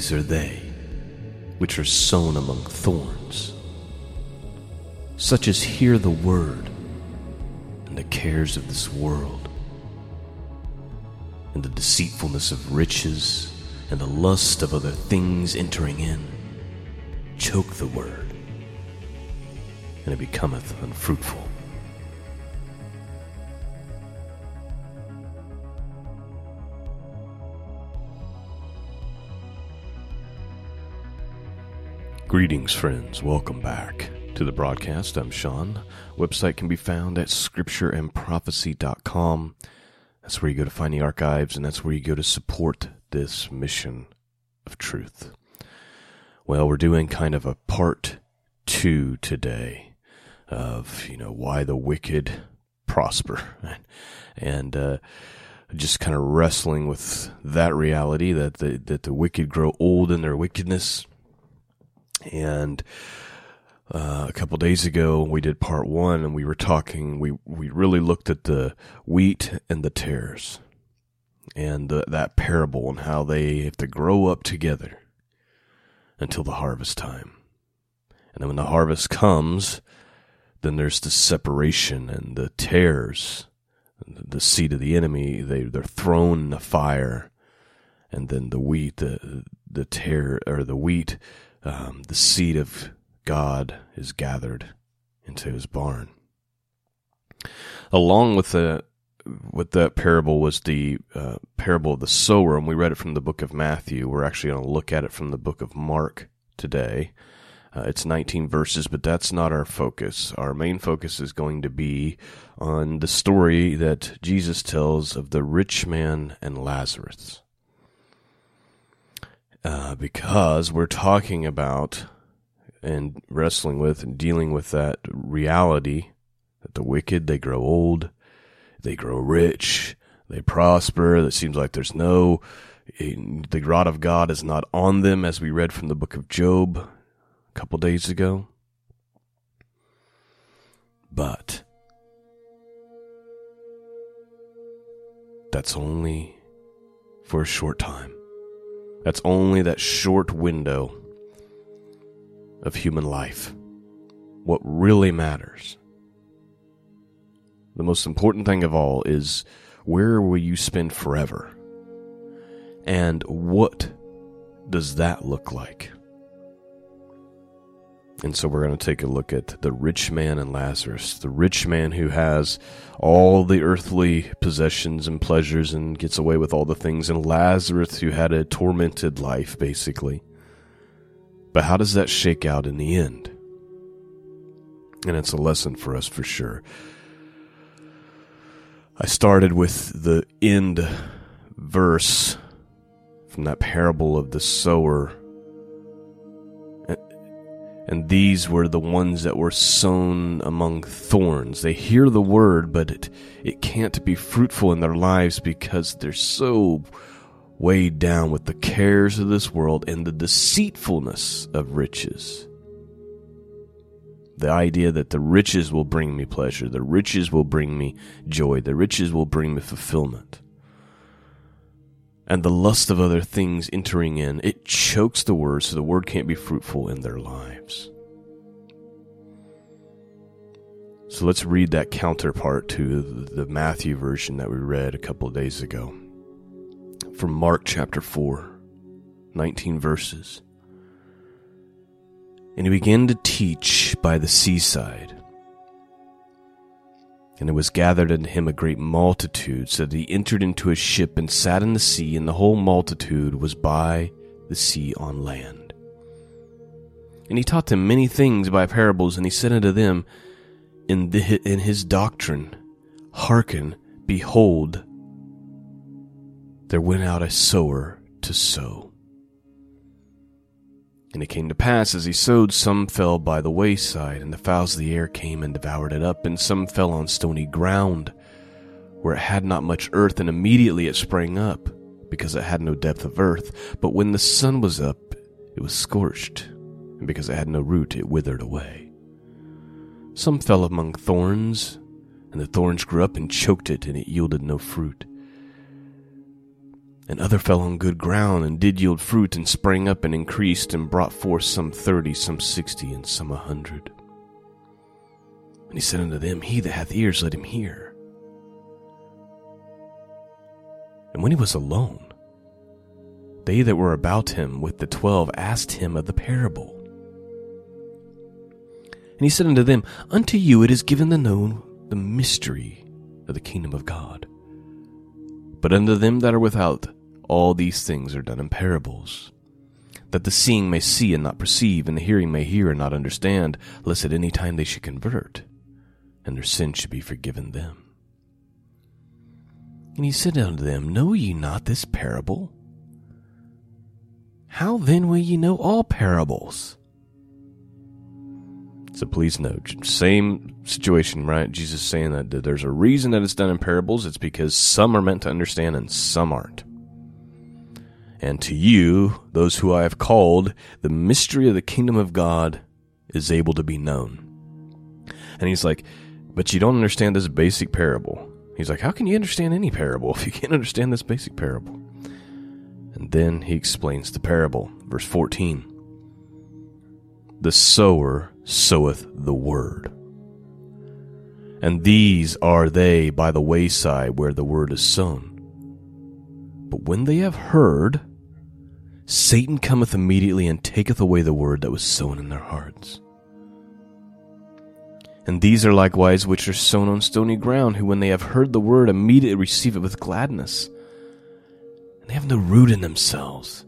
These are they which are sown among thorns, such as hear the word, and the cares of this world, and the deceitfulness of riches, and the lust of other things entering in, choke the word, and it becometh unfruitful. Greetings, friends. Welcome back to the broadcast. I'm Shawn. Website can be found at scriptureandprophecy.com. That's where you go to find the archives, and that's where you go to support this mission of truth. Well, we're doing kind of a part two today of, you know, why the wicked prosper. And, uh, just kind of wrestling with that reality that the, that the wicked grow old in their wickedness and uh, a couple days ago, we did part one, and we were talking. We we really looked at the wheat and the tares, and the, that parable and how they have to grow up together until the harvest time. And then when the harvest comes, then there's the separation and the tares, the seed of the enemy. They they're thrown in the fire, and then the wheat, the the tear or the wheat um, the seed of God is gathered into his barn. Along with the with that parable was the uh, parable of the sower, and we read it from the book of Matthew. We're actually going to look at it from the book of Mark today. Uh, it's 19 verses, but that's not our focus. Our main focus is going to be on the story that Jesus tells of the rich man and Lazarus uh, because we're talking about and wrestling with and dealing with that reality that the wicked they grow old, they grow rich, they prosper. It seems like there's no the rod of God is not on them, as we read from the book of Job a couple days ago. But that's only for a short time. That's only that short window of human life. What really matters. The most important thing of all is where will you spend forever? And what does that look like? And so we're going to take a look at the rich man and Lazarus, the rich man who has all the earthly possessions and pleasures and gets away with all the things, and Lazarus who had a tormented life, basically. But how does that shake out in the end? And it's a lesson for us for sure. I started with the end verse from that parable of the sower and these were the ones that were sown among thorns. They hear the word, but it, it can't be fruitful in their lives because they're so weighed down with the cares of this world and the deceitfulness of riches. The idea that the riches will bring me pleasure, the riches will bring me joy, the riches will bring me fulfillment and the lust of other things entering in, it chokes the word so the word can't be fruitful in their lives. So let's read that counterpart to the Matthew version that we read a couple of days ago. From Mark chapter 4, 19 verses. And he began to teach by the seaside and it was gathered unto him a great multitude, so that he entered into a ship and sat in the sea, and the whole multitude was by the sea on land. And he taught them many things by parables, and he said unto them in, the, in his doctrine, Hearken, behold, there went out a sower to sow. And it came to pass, as he sowed, some fell by the wayside, and the fowls of the air came and devoured it up, and some fell on stony ground, where it had not much earth, and immediately it sprang up, because it had no depth of earth. But when the sun was up, it was scorched, and because it had no root, it withered away. Some fell among thorns, and the thorns grew up and choked it, and it yielded no fruit. And other fell on good ground, and did yield fruit, and sprang up, and increased, and brought forth some thirty, some sixty, and some a hundred. And he said unto them, He that hath ears, let him hear. And when he was alone, they that were about him with the twelve asked him of the parable. And he said unto them, Unto you it is given to know the mystery of the kingdom of God. But unto them that are without, all these things are done in parables, that the seeing may see and not perceive, and the hearing may hear and not understand, lest at any time they should convert, and their sin should be forgiven them. And he said unto them, Know ye not this parable? How then will ye know all parables? So please note, same situation, right? Jesus saying that, that there's a reason that it's done in parables. It's because some are meant to understand and some aren't. And to you, those who I have called, the mystery of the kingdom of God is able to be known. And he's like, but you don't understand this basic parable. He's like, how can you understand any parable if you can't understand this basic parable? And then he explains the parable. Verse 14 The sower soweth the word. And these are they by the wayside where the word is sown. But when they have heard, Satan cometh immediately and taketh away the word that was sown in their hearts. And these are likewise which are sown on stony ground, who when they have heard the word immediately receive it with gladness. And they have no root in themselves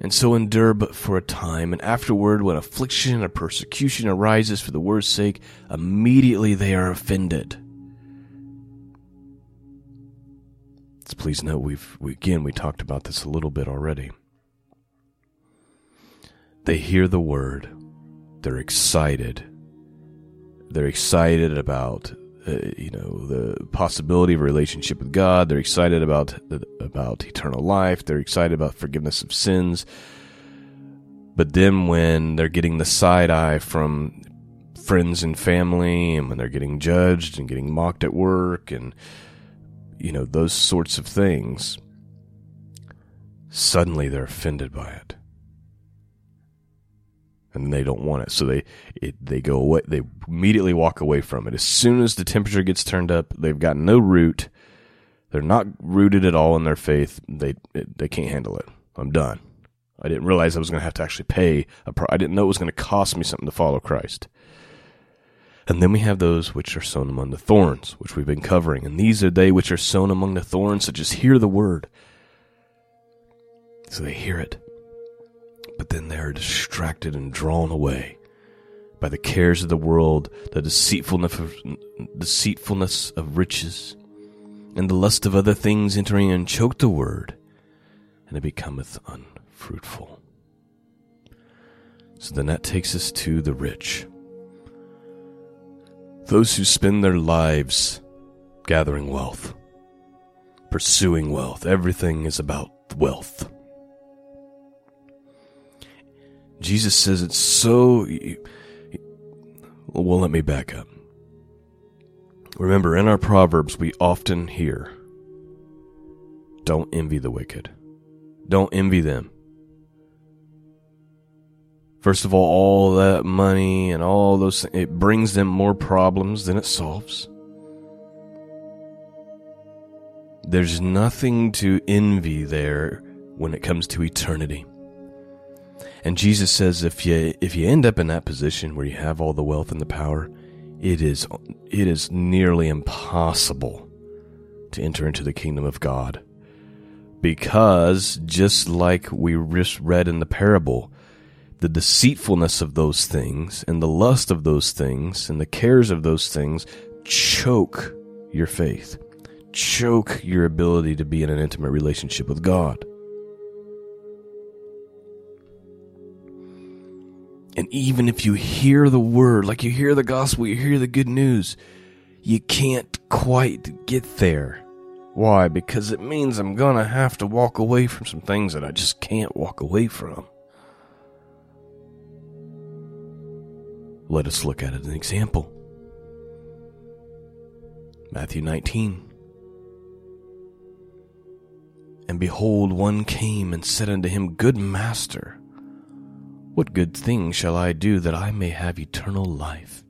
and so endure but for a time, and afterward, when affliction or persecution arises for the word's sake, immediately they are offended. Please note we've we, again we talked about this a little bit already. They hear the word, they're excited. They're excited about uh, you know the possibility of a relationship with God. They're excited about about eternal life. They're excited about forgiveness of sins. But then when they're getting the side eye from friends and family, and when they're getting judged and getting mocked at work, and you know those sorts of things, suddenly they're offended by it and they don't want it. So they it, they go away. They immediately walk away from it as soon as the temperature gets turned up. They've got no root. They're not rooted at all in their faith. They they can't handle it. I'm done. I didn't realize I was going to have to actually pay a. Pro- I didn't know it was going to cost me something to follow Christ. And then we have those which are sown among the thorns, which we've been covering. And these are they which are sown among the thorns, so just hear the word. So they hear it but then they are distracted and drawn away by the cares of the world, the deceitfulness of, deceitfulness of riches, and the lust of other things entering and choke the word, and it becometh unfruitful. So then that takes us to the rich. Those who spend their lives gathering wealth, pursuing wealth. Everything is about wealth. Jesus says it's so. Well, let me back up. Remember, in our Proverbs, we often hear don't envy the wicked. Don't envy them. First of all, all that money and all those things, it brings them more problems than it solves. There's nothing to envy there when it comes to eternity. And Jesus says if you if you end up in that position where you have all the wealth and the power, it is it is nearly impossible to enter into the kingdom of God. Because just like we just read in the parable, the deceitfulness of those things and the lust of those things and the cares of those things choke your faith, choke your ability to be in an intimate relationship with God. And even if you hear the word, like you hear the gospel, you hear the good news, you can't quite get there. Why? Because it means I'm gonna have to walk away from some things that I just can't walk away from. Let us look at an example. Matthew 19. And behold, one came and said unto him, Good master, what good thing shall I do that I may have eternal life?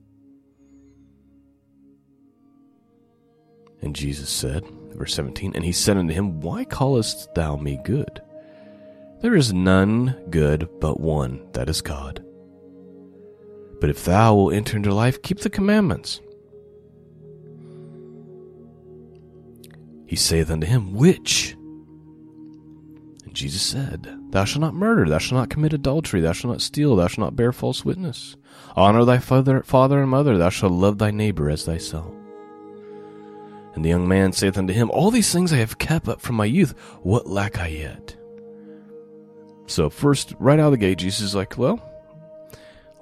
And Jesus said, verse 17, And he said unto him, Why callest thou me good? There is none good but one, that is God. But if thou wilt enter into life, keep the commandments. He saith unto him, Which? And Jesus said, Thou shalt not murder, thou shalt not commit adultery, thou shalt not steal, thou shalt not bear false witness. Honor thy father, father and mother, thou shalt love thy neighbor as thyself. And the young man saith unto him, All these things I have kept up from my youth, what lack I yet? So first, right out of the gate, Jesus is like, Well,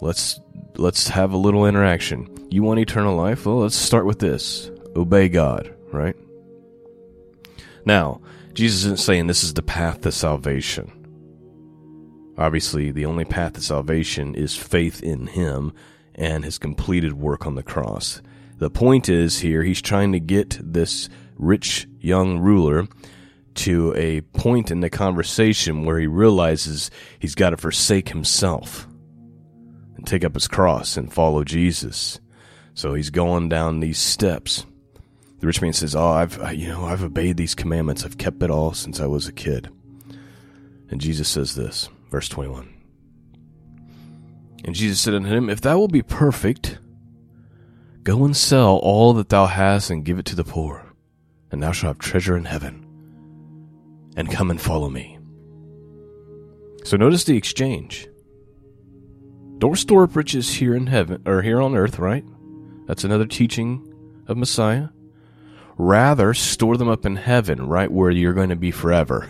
let's let's have a little interaction. You want eternal life? Well, let's start with this. Obey God, right? Now, Jesus isn't saying this is the path to salvation. Obviously, the only path to salvation is faith in Him and His completed work on the cross. The point is here, He's trying to get this rich young ruler to a point in the conversation where he realizes he's got to forsake himself take up his cross and follow Jesus. So he's going down these steps. The rich man says, "Oh, I've you know I've obeyed these commandments. I've kept it all since I was a kid." And Jesus says this, verse twenty-one. And Jesus said unto him, If thou wilt be perfect, go and sell all that thou hast and give it to the poor, and thou shalt have treasure in heaven. And come and follow me. So notice the exchange. Don't store up riches here in heaven or here on earth, right? That's another teaching of Messiah. Rather, store them up in heaven, right where you're going to be forever.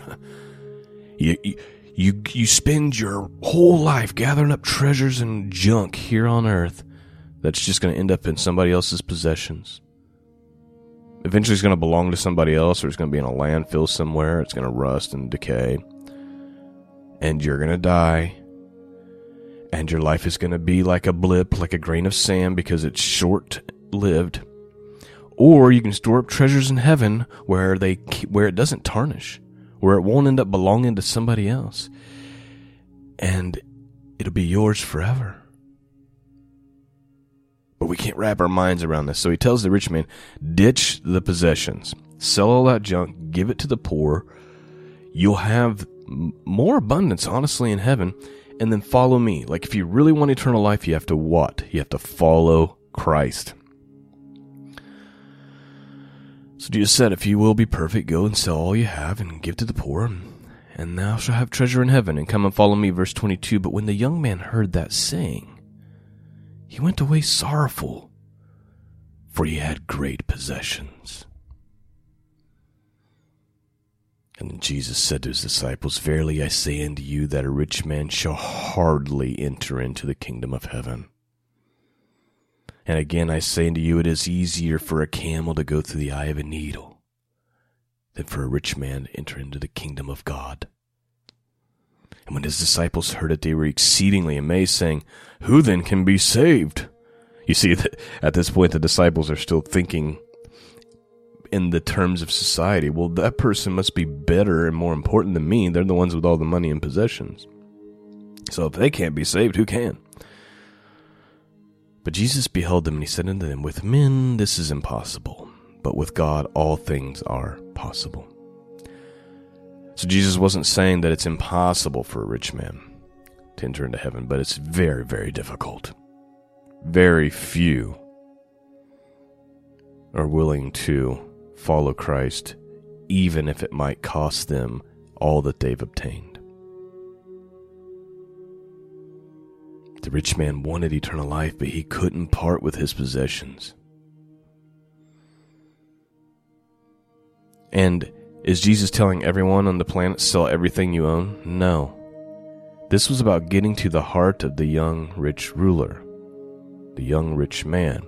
you, you, you, you spend your whole life gathering up treasures and junk here on earth that's just going to end up in somebody else's possessions. Eventually, it's going to belong to somebody else, or it's going to be in a landfill somewhere. It's going to rust and decay. And you're going to die. And your life is going to be like a blip, like a grain of sand, because it's short lived or you can store up treasures in heaven where they where it doesn't tarnish, where it won't end up belonging to somebody else, and it'll be yours forever. But we can't wrap our minds around this. So he tells the rich man, ditch the possessions, sell all that junk, give it to the poor. You'll have more abundance, honestly, in heaven, and then follow me. Like if you really want eternal life, you have to what? You have to follow Christ. So Jesus said, If you will be perfect, go and sell all you have and give to the poor, and thou shalt have treasure in heaven, and come and follow me. Verse 22. But when the young man heard that saying, he went away sorrowful, for he had great possessions. And Jesus said to his disciples, Verily I say unto you that a rich man shall hardly enter into the kingdom of heaven. And again I say unto you, it is easier for a camel to go through the eye of a needle than for a rich man to enter into the kingdom of God. And when his disciples heard it, they were exceedingly amazed, saying, Who then can be saved? You see, at this point, the disciples are still thinking in the terms of society. Well, that person must be better and more important than me. They're the ones with all the money and possessions. So if they can't be saved, who can? But Jesus beheld them, and he said unto them, With men this is impossible, but with God all things are possible. So Jesus wasn't saying that it's impossible for a rich man to enter into heaven, but it's very, very difficult. Very few are willing to follow Christ, even if it might cost them all that they've obtained. The rich man wanted eternal life, but he couldn't part with his possessions. And is Jesus telling everyone on the planet sell everything you own? No. This was about getting to the heart of the young rich ruler, the young rich man,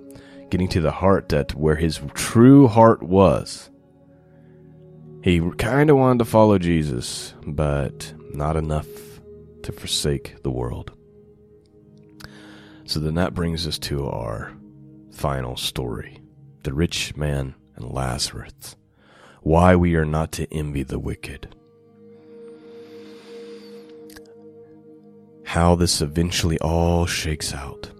getting to the heart that where his true heart was. He kind of wanted to follow Jesus, but not enough to forsake the world. So then that brings us to our final story the rich man and Lazarus. Why we are not to envy the wicked. How this eventually all shakes out.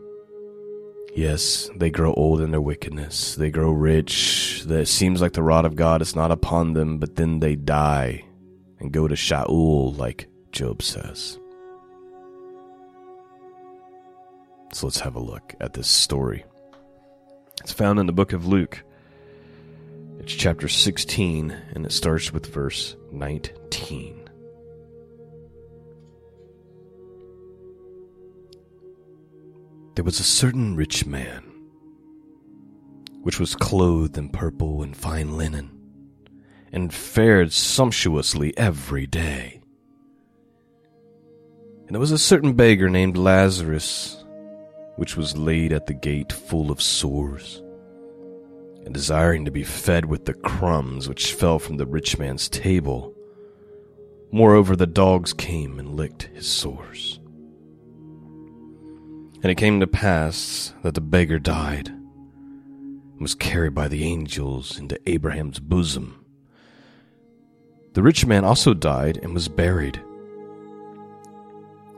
Yes, they grow old in their wickedness. They grow rich. It seems like the rod of God is not upon them, but then they die and go to Sheol, like Job says. So let's have a look at this story. It's found in the book of Luke. It's chapter 16, and it starts with verse 19. There was a certain rich man, which was clothed in purple and fine linen, and fared sumptuously every day. And there was a certain beggar named Lazarus, which was laid at the gate full of sores, and desiring to be fed with the crumbs which fell from the rich man's table. Moreover, the dogs came and licked his sores. And it came to pass that the beggar died and was carried by the angels into Abraham's bosom. The rich man also died and was buried.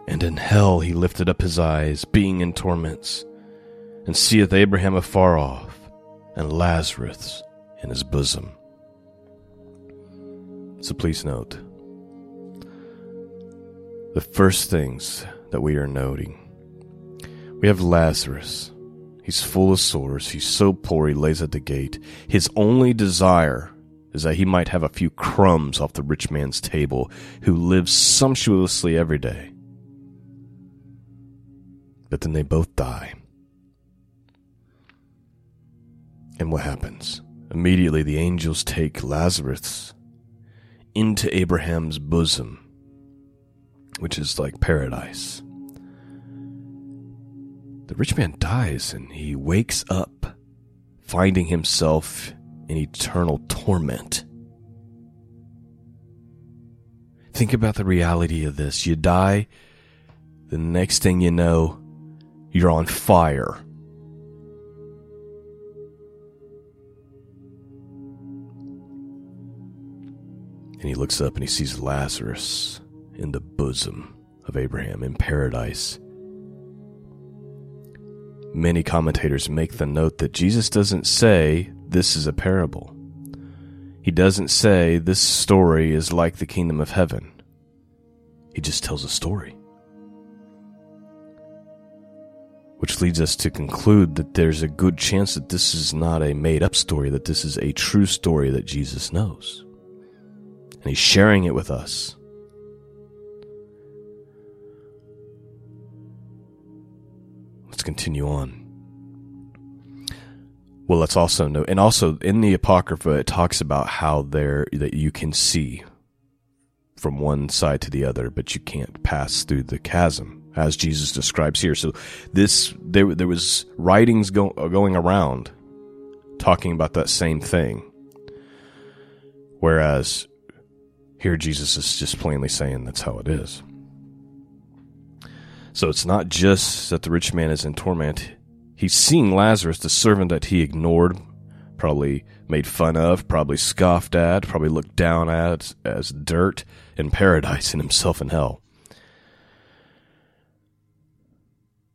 And in hell he lifted up his eyes, being in torments, and seeth Abraham afar off, and Lazarus in his bosom. So please note the first things that we are noting we have Lazarus. He's full of sores. He's so poor he lays at the gate. His only desire is that he might have a few crumbs off the rich man's table, who lives sumptuously every day. But then they both die. And what happens? Immediately the angels take Lazarus into Abraham's bosom, which is like paradise. The rich man dies and he wakes up, finding himself in eternal torment. Think about the reality of this. You die, the next thing you know, you're on fire. And he looks up and he sees Lazarus in the bosom of Abraham in paradise. Many commentators make the note that Jesus doesn't say this is a parable. He doesn't say this story is like the kingdom of heaven. He just tells a story. Which leads us to conclude that there's a good chance that this is not a made up story, that this is a true story that Jesus knows. And he's sharing it with us. Let's continue on. Well, let's also know, and also in the Apocrypha, it talks about how there that you can see from one side to the other, but you can't pass through the chasm, as Jesus describes here. So, this there there was writings go, going around talking about that same thing, whereas here Jesus is just plainly saying that's how it is. So it's not just that the rich man is in torment. He's seeing Lazarus, the servant that he ignored, probably made fun of, probably scoffed at, probably looked down at as dirt in paradise and himself in hell.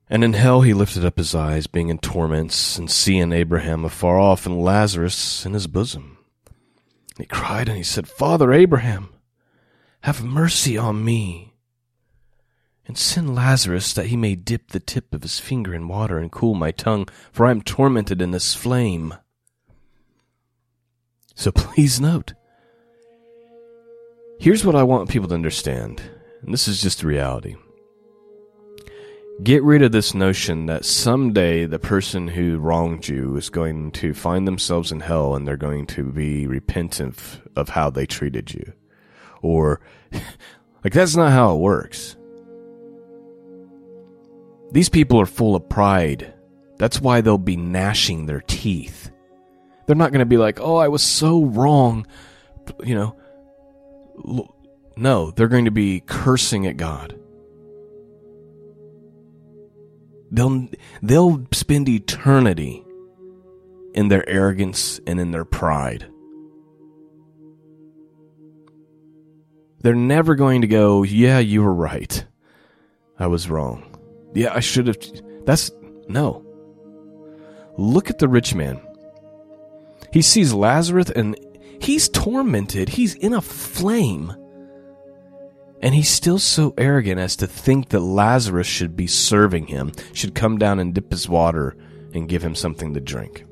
And in hell he lifted up his eyes, being in torments, and seeing Abraham afar off and Lazarus in his bosom. And he cried and he said, Father Abraham, have mercy on me and send Lazarus that he may dip the tip of his finger in water and cool my tongue, for I am tormented in this flame. So please note, here's what I want people to understand, and this is just the reality. Get rid of this notion that someday the person who wronged you is going to find themselves in hell and they're going to be repentant of how they treated you. Or, like, that's not how it works. These people are full of pride. That's why they'll be gnashing their teeth. They're not going to be like, oh, I was so wrong. You know, no, they're going to be cursing at God. They'll, they'll spend eternity in their arrogance and in their pride. They're never going to go, yeah, you were right. I was wrong. Yeah, I should have. That's. No. Look at the rich man. He sees Lazarus and he's tormented. He's in a flame. And he's still so arrogant as to think that Lazarus should be serving him, should come down and dip his water and give him something to drink.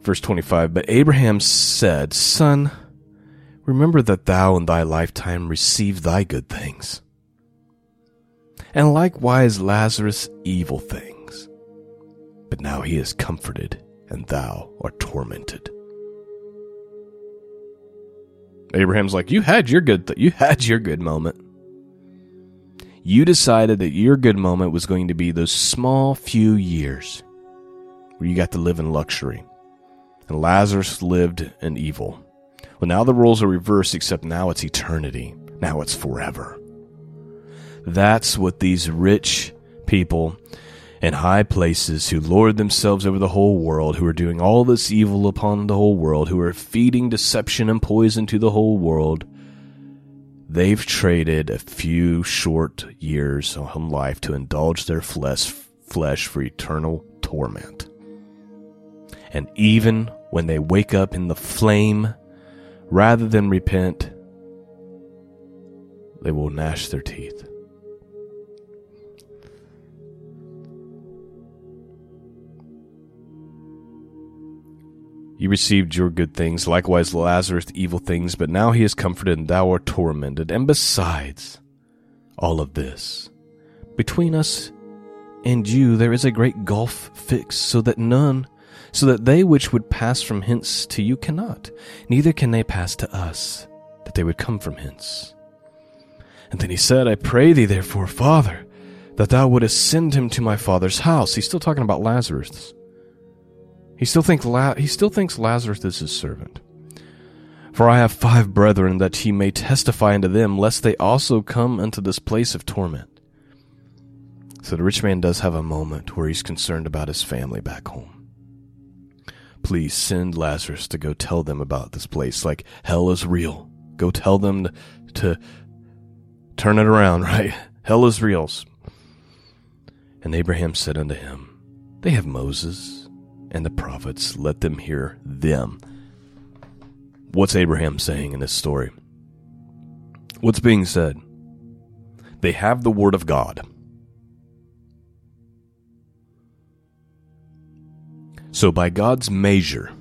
Verse 25 But Abraham said, Son, remember that thou in thy lifetime received thy good things, and likewise Lazarus evil things. But now he is comforted, and thou art tormented. Abraham's like, you had your good, th- you had your good moment. You decided that your good moment was going to be those small few years where you got to live in luxury, and Lazarus lived in evil. Well, now the roles are reversed, except now it's eternity. Now it's forever. That's what these rich people in high places who lord themselves over the whole world, who are doing all this evil upon the whole world, who are feeding deception and poison to the whole world, they've traded a few short years on life to indulge their flesh, flesh for eternal torment. And even when they wake up in the flame, rather than repent, they will gnash their teeth. You received your good things, likewise Lazarus evil things, but now he is comforted and thou art tormented. And besides all of this, between us and you there is a great gulf fixed, so that none, so that they which would pass from hence to you cannot, neither can they pass to us, that they would come from hence. And then he said, I pray thee therefore, Father, that thou wouldest send him to my father's house. He's still talking about Lazarus he still thinks La- he still thinks Lazarus is his servant. For I have five brethren that he may testify unto them, lest they also come unto this place of torment. So the rich man does have a moment where he's concerned about his family back home. Please send Lazarus to go tell them about this place. Like hell is real. Go tell them to, to turn it around, right? Hell is real. And Abraham said unto him, They have Moses and the prophets, let them hear them. What's Abraham saying in this story? What's being said? They have the Word of God. So, by God's measure,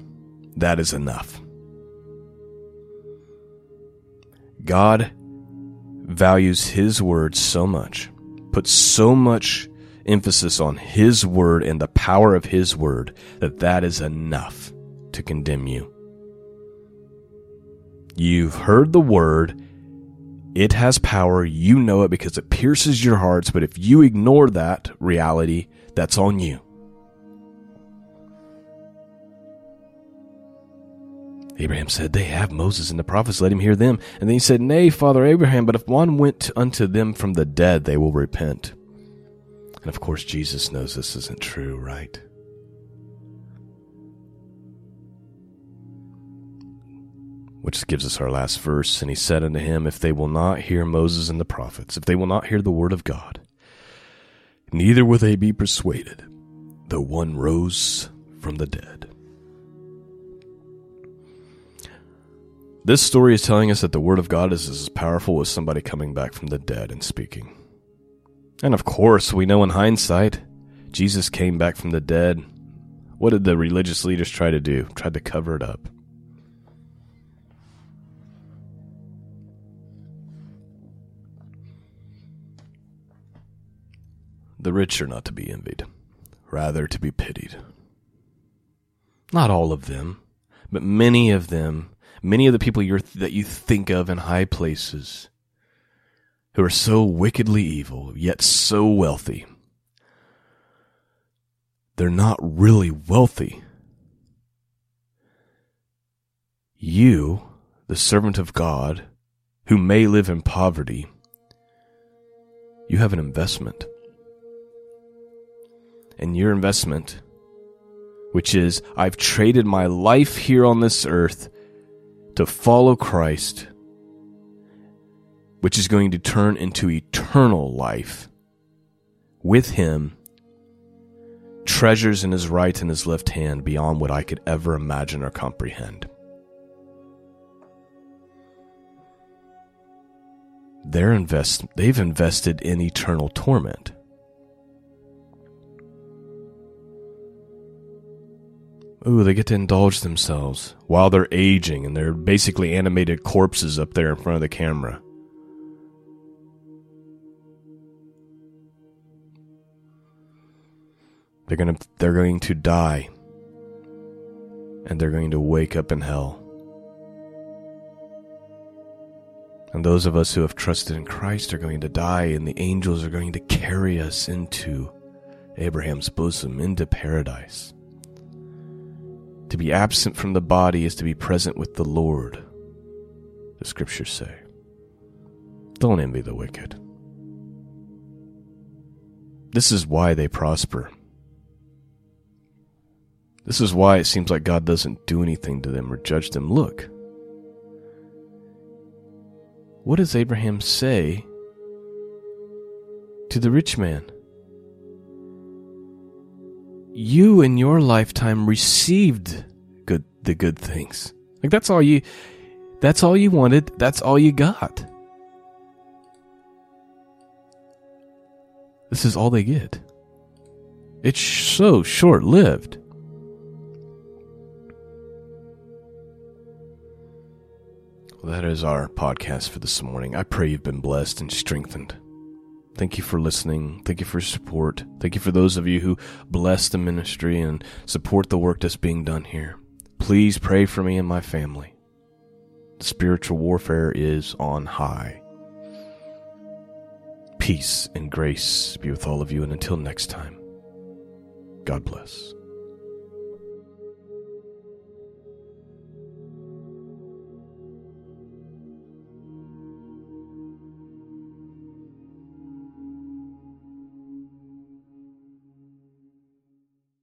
that is enough. God values His Word so much, puts so much emphasis on His Word and the power of His Word, that that is enough to condemn you. You've heard the Word. It has power. You know it because it pierces your hearts. But if you ignore that reality, that's on you. Abraham said, They have Moses and the prophets, let him hear them. And then he said, Nay, Father Abraham, but if one went unto them from the dead, they will repent. And of course, Jesus knows this isn't true, right? Which gives us our last verse. And he said unto him, If they will not hear Moses and the prophets, if they will not hear the word of God, neither will they be persuaded, though one rose from the dead. This story is telling us that the Word of God is as powerful as somebody coming back from the dead and speaking. And of course, we know in hindsight, Jesus came back from the dead. What did the religious leaders try to do? Tried to cover it up. The rich are not to be envied, rather to be pitied. Not all of them, but many of them, many of the people that you think of in high places, who are so wickedly evil, yet so wealthy. They're not really wealthy. You, the servant of God, who may live in poverty, you have an investment. And your investment, which is, I've traded my life here on this earth to follow Christ which is going to turn into eternal life with him, treasures in his right and his left hand beyond what I could ever imagine or comprehend. They're invest they've invested in eternal torment. Ooh, they get to indulge themselves while they're aging and they're basically animated corpses up there in front of the camera. They're going to they're going to die and they're going to wake up in hell. And those of us who have trusted in Christ are going to die and the angels are going to carry us into Abraham's bosom into paradise. To be absent from the body is to be present with the Lord, the scriptures say. Don't envy the wicked. This is why they prosper. This is why it seems like God doesn't do anything to them or judge them. Look, what does Abraham say to the rich man? You in your lifetime received good the good things. Like that's all you that's all you wanted, that's all you got. This is all they get. It's so short-lived. That is our podcast for this morning. I pray you've been blessed and strengthened. Thank you for listening. Thank you for support. Thank you for those of you who bless the ministry and support the work that's being done here. Please pray for me and my family. Spiritual warfare is on high. Peace and grace be with all of you, and until next time, God bless.